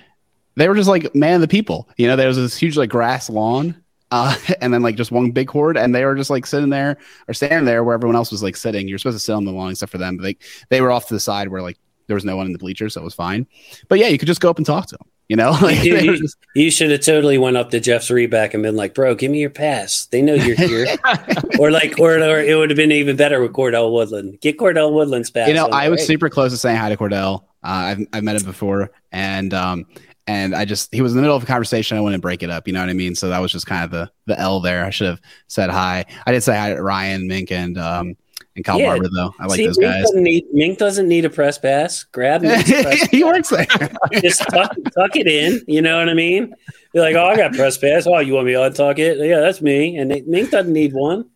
they were just like man of the people. You know, there was this huge like grass lawn, uh, and then like just one big horde, and they were just like sitting there or standing there where everyone else was like sitting. You're supposed to sit on the lawn except for them, but they they were off to the side where like there was no one in the bleachers, so it was fine. But yeah, you could just go up and talk to them. You know, like you, you, just... you, should have totally went up to Jeff's Zrebiec and been like, "Bro, give me your pass. They know you're here." or like, or, or it would have been even better with Cordell Woodland. Get Cordell Woodland's pass. You know, I was super close to saying hi to Cordell. Uh, I've I've met him before, and um, and I just he was in the middle of a conversation. I wouldn't break it up. You know what I mean? So that was just kind of the the L there. I should have said hi. I did say hi to Ryan Mink and um and Kyle yeah. Barber though. I like See, those Mink guys. Doesn't need, Mink doesn't need a press pass. Grab Mink. he works there. Just tuck, tuck, it in. You know what I mean? Be like, oh, I got press pass. Oh, you want me to untuck it? Yeah, that's me. And Mink doesn't need one.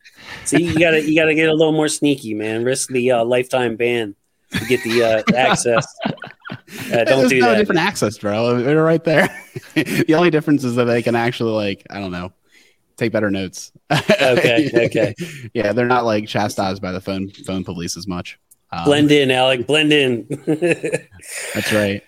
See, you gotta you gotta get a little more sneaky, man. Risk the uh, lifetime ban to get the uh, access. Uh, don't There's do no that. different access, bro. They're right there. the only difference is that they can actually like I don't know, take better notes. Okay, okay. yeah, they're not like chastised by the phone phone police as much. Um, Blend in, Alec. Blend in. That's right.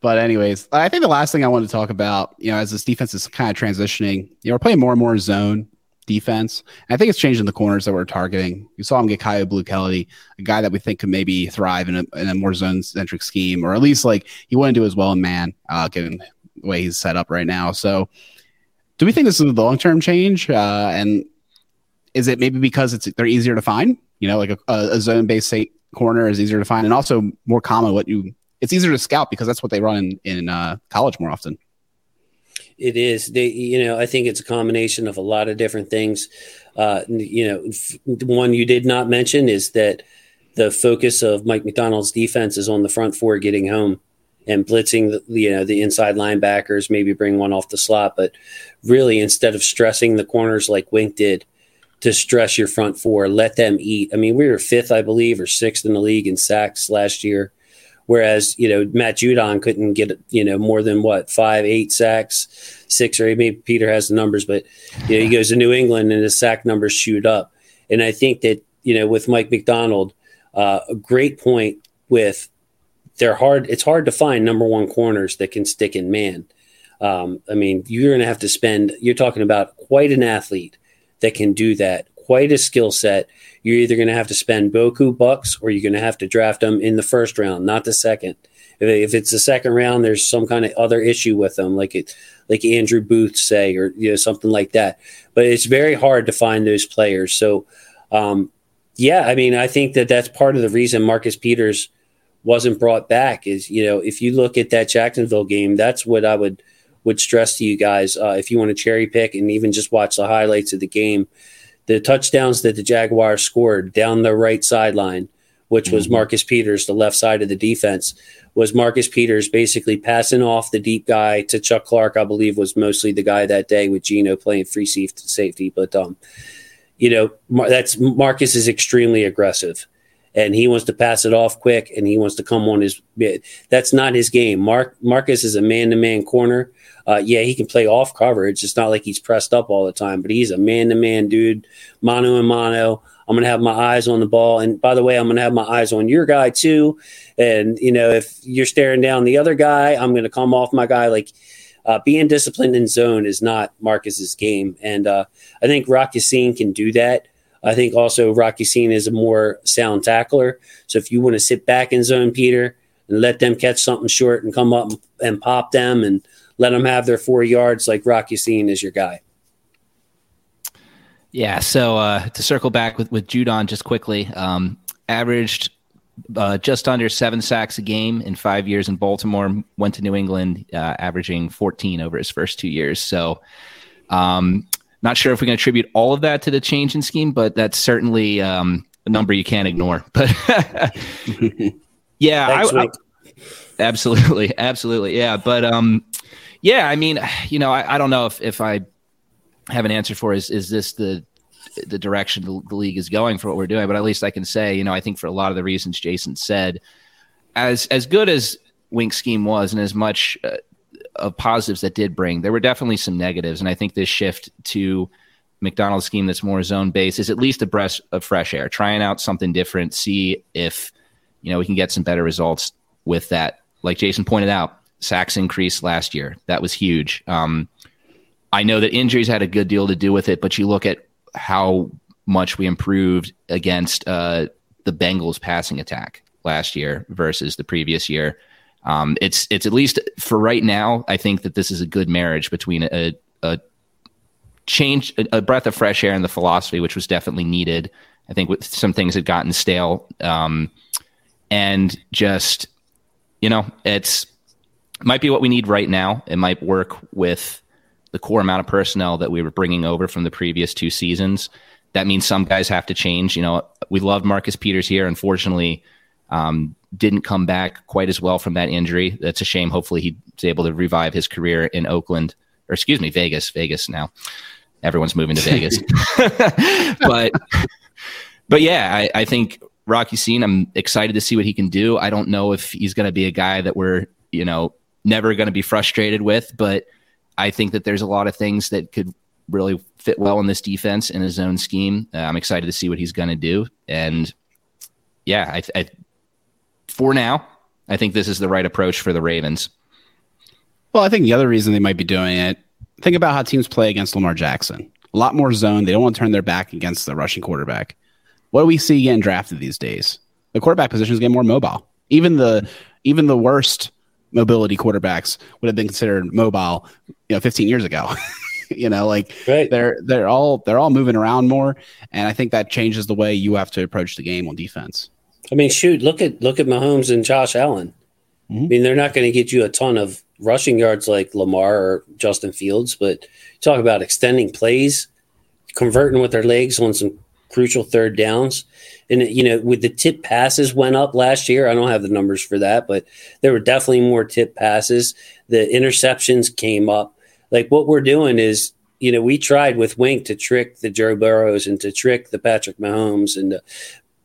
But anyways, I think the last thing I wanted to talk about, you know, as this defense is kind of transitioning, you know, we're playing more and more zone defense. And I think it's changing the corners that we're targeting. You saw him get Kyu Blu Kelly, a guy that we think could maybe thrive in a, in a more zone centric scheme, or at least like he wouldn't do as well in man, uh, given the way he's set up right now. So, do we think this is a long term change? Uh, and is it maybe because it's they're easier to find? You know, like a, a zone based corner is easier to find, and also more common. What you it's easier to scout because that's what they run in in uh, college more often. It is. They, you know, I think it's a combination of a lot of different things. Uh, you know, f- one you did not mention is that the focus of Mike Macdonald's defense is on the front four getting home and blitzing the you know the inside linebackers, maybe bring one off the slot, but really instead of stressing the corners like Wink did, to stress your front four, let them eat. I mean, we were fifth, I believe, or sixth in the league in sacks last year. Whereas, you know, Matt Judon couldn't get, you know, more than what, five, eight sacks, six or eight. Maybe Peter has the numbers, but, you know, he goes to New England and his sack numbers shoot up. And I think that, you know, with Mike Macdonald, uh, a great point with they're hard. It's hard to find number one corners that can stick in man. Um, I mean, you're going to have to spend, you're talking about quite an athlete that can do that, quite a skill set. You're either going to have to spend Boku bucks or you're going to have to draft them in the first round, not the second. If, it's the second round, there's some kind of other issue with them, like it, like Andrew Booth say, or you know something like that. But it's very hard to find those players. So, um, yeah, I mean, I think that that's part of the reason Marcus Peters wasn't brought back. Is you know, if you look at that Jacksonville game, that's what I would would stress to you guys uh, if you want to cherry pick and even just watch the highlights of the game. The touchdowns that the Jaguars scored down the right sideline, which was mm-hmm. Marcus Peters, the left side of the defense, was Marcus Peters basically passing off the deep guy to Chuck Clark, I believe was mostly the guy that day with Geno playing free safety. But, um, you know, that's Marcus is extremely aggressive and he wants to pass it off quick and he wants to come on his that's not his game. Mark marcus is a man-to-man corner. Uh, yeah he can play off coverage. It's not like he's pressed up all the time but he's a man-to-man dude mano and mano. I'm gonna have my eyes on the ball. And by the way i'm gonna have my eyes on your guy too. And you know if you're staring down the other guy i'm gonna come off my guy. Like uh, being disciplined in zone is not marcus's game. And uh, i think Rock Ya-Sin can do that I think also Rocky Ya-Sin is a more sound tackler. So if you want to sit back in zone, Peter, and let them catch something short and come up and pop them and let them have their four yards, like Rocky Ya-Sin is your guy. Yeah. So uh, to circle back with with Judon just quickly, um, averaged uh, just under seven sacks a game in five years in Baltimore. Went to New England, uh, averaging 14 over his first two years. So um, not sure if we can attribute all of that to the change in scheme, but that's certainly um, a number you can't ignore. But yeah, Thanks, I, I, absolutely, absolutely, yeah. But um, yeah, I mean, you know, I, I, don't know if if I have an answer for is is this the the direction the league is going for what we're doing, but at least I can say, you know, I think for a lot of the reasons Jason said, as as good as Wink scheme was, and as much uh, of positives that did bring. There were definitely some negatives, and I think this shift to Macdonald's scheme that's more zone based is at least a breath of fresh air. Trying out something different, see if you know we can get some better results with that. Like Jason pointed out, sacks increased last year. That was huge. Um, I know that injuries had a good deal to do with it, but you look at how much we improved against uh, the Bengals passing attack last year versus the previous year. Um, it's it's at least for right now. I think that this is a good marriage between a, a change, a, a breath of fresh air in the philosophy, which was definitely needed. I think with some things had gotten stale, um, and just you know, it's might be what we need right now. It might work with the core amount of personnel that we were bringing over from the previous two seasons. That means some guys have to change. You know, we love Marcus Peters here. Unfortunately, um, didn't come back quite as well from that injury. That's a shame. Hopefully, he's able to revive his career in Oakland, or excuse me, Vegas. Vegas now. Everyone's moving to Vegas. but but yeah, I, I, think Rocky Ya-Sin. I'm excited to see what he can do. I don't know if he's going to be a guy that we're, you know, never going to be frustrated with, but I think that there's a lot of things that could really fit well in this defense in his own scheme. Uh, I'm excited to see what he's going to do. And yeah, I, I, for now, I think this is the right approach for the Ravens. Well, I think the other reason they might be doing it, think about how teams play against Lamar Jackson. A lot more zone. They don't want to turn their back against the rushing quarterback. What do we see getting drafted these days? The quarterback position is getting more mobile. Even the even the worst mobility quarterbacks would have been considered mobile, you know, 15 years ago. you know, like right. they're they're all they're all moving around more, and I think that changes the way you have to approach the game on defense. I mean, shoot, look at look at Mahomes and Josh Allen. Mm-hmm. I mean, they're not going to get you a ton of rushing yards like Lamar or Justin Fields, but talk about extending plays, converting with their legs on some crucial third downs. And you know, with the tip passes went up last year. I don't have the numbers for that, but there were definitely more tip passes. The interceptions came up. Like what we're doing is, you know, we tried with Wink to trick the Joe Burrows and to trick the Patrick Mahomes and to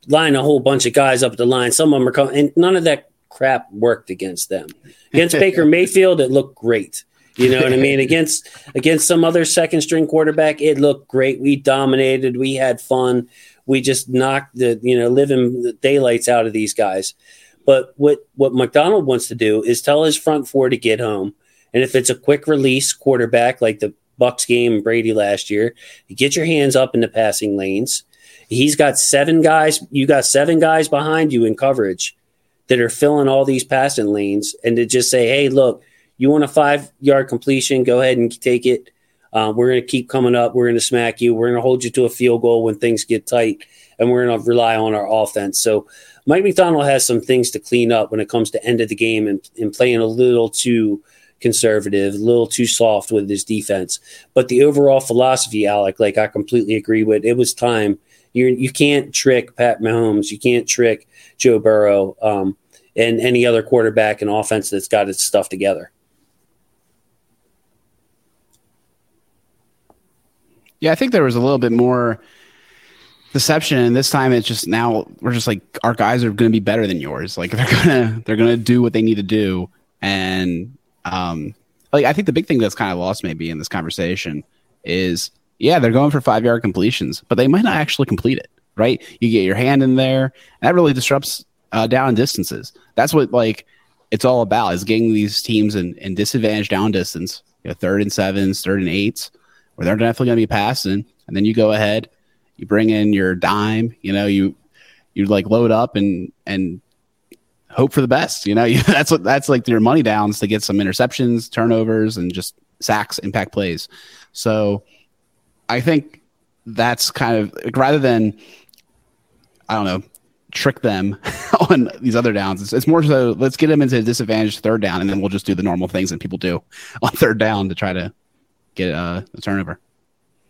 line a whole bunch of guys up the line. Some of them are coming, and none of that crap worked against them. Against Baker Mayfield, it looked great. You know what I mean? Against against some other second string quarterback, it looked great. We dominated. We had fun. We just knocked the you know living daylights out of these guys. But what what Macdonald wants to do is tell his front four to get home. And if it's a quick release quarterback like the Bucks game and Brady last year, you get your hands up in the passing lanes. He's got seven guys. You got seven guys behind you in coverage that are filling all these passing lanes, and to just say, "Hey, look, you want a five yard completion? Go ahead and take it. Uh, we're going to keep coming up. We're going to smack you. We're going to hold you to a field goal when things get tight, and we're going to rely on our offense." So Mike Macdonald has some things to clean up when it comes to end of the game and, and playing a little too conservative, a little too soft with his defense. But the overall philosophy, Alec, like I completely agree with. It was time. You you can't trick Pat Mahomes. You can't trick Joe Burrow um, and any other quarterback and offense that's got its stuff together. Yeah, I think there was a little bit more deception, and this time it's just now we're just like our guys are going to be better than yours. Like they're gonna they're gonna do what they need to do, and um, like I think the big thing that's kind of lost maybe in this conversation is yeah they're going for five yard completions, but they might not actually complete it. Right? You get your hand in there, and that really disrupts uh, down distances. That's what like it's all about is getting these teams in, in disadvantaged down distance, you know, third and sevens, third and eights, where they're definitely going to be passing, and then you go ahead, you bring in your dime, you know, you you like load up and and hope for the best. You know, that's what that's like your money downs to get some interceptions, turnovers, and just sacks, impact plays. So I think that's kind of like, rather than I don't know trick them on these other downs. It's, it's, more so let's get them into a disadvantaged third down, and then we'll just do the normal things that people do on third down to try to get uh, a turnover.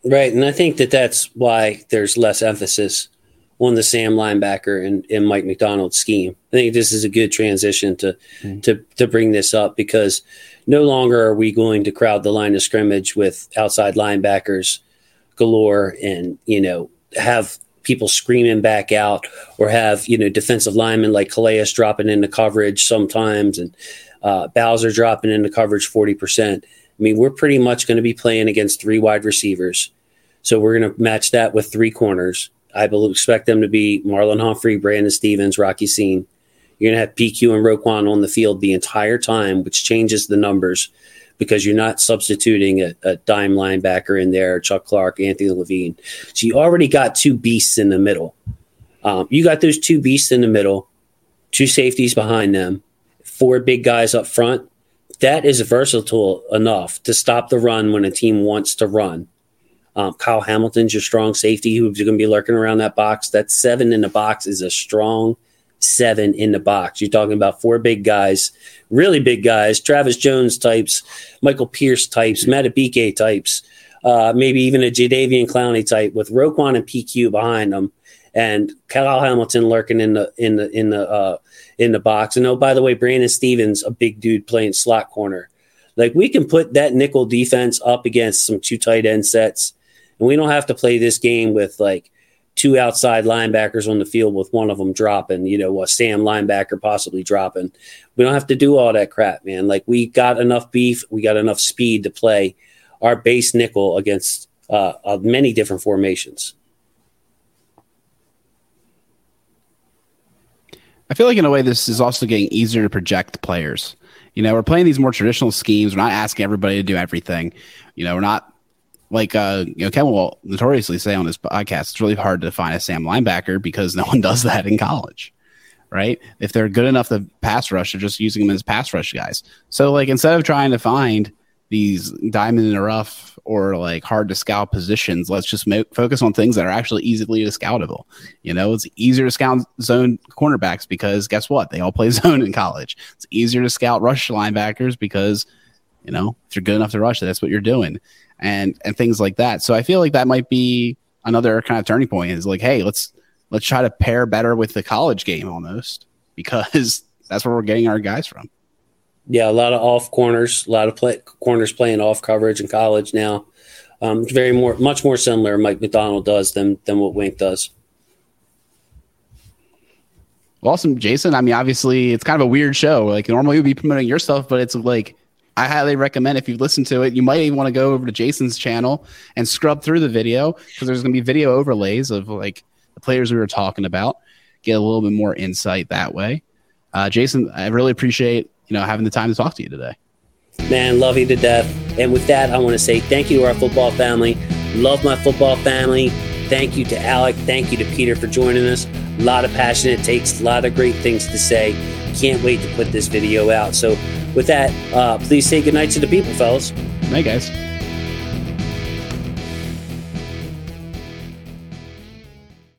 Right, and I think that that's why there's less emphasis on the Sam linebacker and, and Mike Macdonald's scheme. I think this is a good transition to mm-hmm. to to bring this up because no longer are we going to crowd the line of scrimmage with outside linebackers galore and you know have people screaming back out or have you know defensive linemen like Calais dropping into coverage sometimes and uh, Bowser dropping into coverage 40%. I mean, we're pretty much going to be playing against three wide receivers. So we're going to match that with three corners. I expect them to be Marlon Humphrey, Brandon Stephens, Rocky Ya-Sin. You're going to have PQ and Roquan on the field the entire time, which changes the numbers because you're not substituting a, a dime linebacker in there, Chuck Clark, Anthony Levine. So you already got two beasts in the middle. Um, you got those two beasts in the middle, two safeties behind them, four big guys up front. That is versatile enough to stop the run when a team wants to run. Um, Kyle Hamilton's your strong safety who's going to be lurking around that box. That seven in the box is a strong seven in the box. You're talking about four big guys, really big guys, Travis Jones types, Michael Pierce types, Madubuike types, uh, maybe even a Jadeveon Clowney type with Roquan and PQ behind them, and Kyle Hamilton lurking in the in the in the uh, in the box. And oh, by the way, Brandon Stephens, a big dude playing slot corner. Like we can put that nickel defense up against some two tight end sets, and we don't have to play this game with like two outside linebackers on the field with one of them dropping, you know, a Sam linebacker possibly dropping. We don't have to do all that crap, man. Like we got enough beef, we got enough speed to play our base nickel against uh, uh, many different formations. I feel like in a way this is also getting easier to project players. You know, we're playing these more traditional schemes. We're not asking everybody to do everything. You know, we're not like uh, you know, Kevin will notoriously say on his podcast, it's really hard to find a Sam linebacker because no one does that in college, right? If they're good enough to pass rush, they're just using them as pass rush guys. So like instead of trying to find these diamond in the rough or like hard to scout positions, let's just mo- focus on things that are actually easily scoutable. You know, it's easier to scout zone cornerbacks because guess what? They all play zone in college. It's easier to scout rush linebackers because you know if you're good enough to rush, that's what you're doing and and things like that. So I feel like that might be another kind of turning point. Is like, hey, let's let's try to pair better with the college game almost because that's where we're getting our guys from. Yeah, a lot of off corners, a lot of play, corners playing off coverage in college now. Um, very more, much more similar Mike Macdonald does than than what Wink does. Awesome, Jason. I mean, obviously, it's kind of a weird show. Like normally, we'd be promoting your stuff, but it's like I highly recommend if you listen to it, you might even want to go over to Jason's channel and scrub through the video because there's going to be video overlays of like the players we were talking about. Get a little bit more insight that way. Uh, Jason, I really appreciate you know having the time to talk to you today. Man, love you to death. And with that, I want to say thank you to our football family. Love my football family. Thank you to Alec. Thank you to Peter for joining us. A lot of passion it takes, a lot of great things to say. Can't wait to put this video out. So with that, uh, please say goodnight to the people, fellas. Night, guys.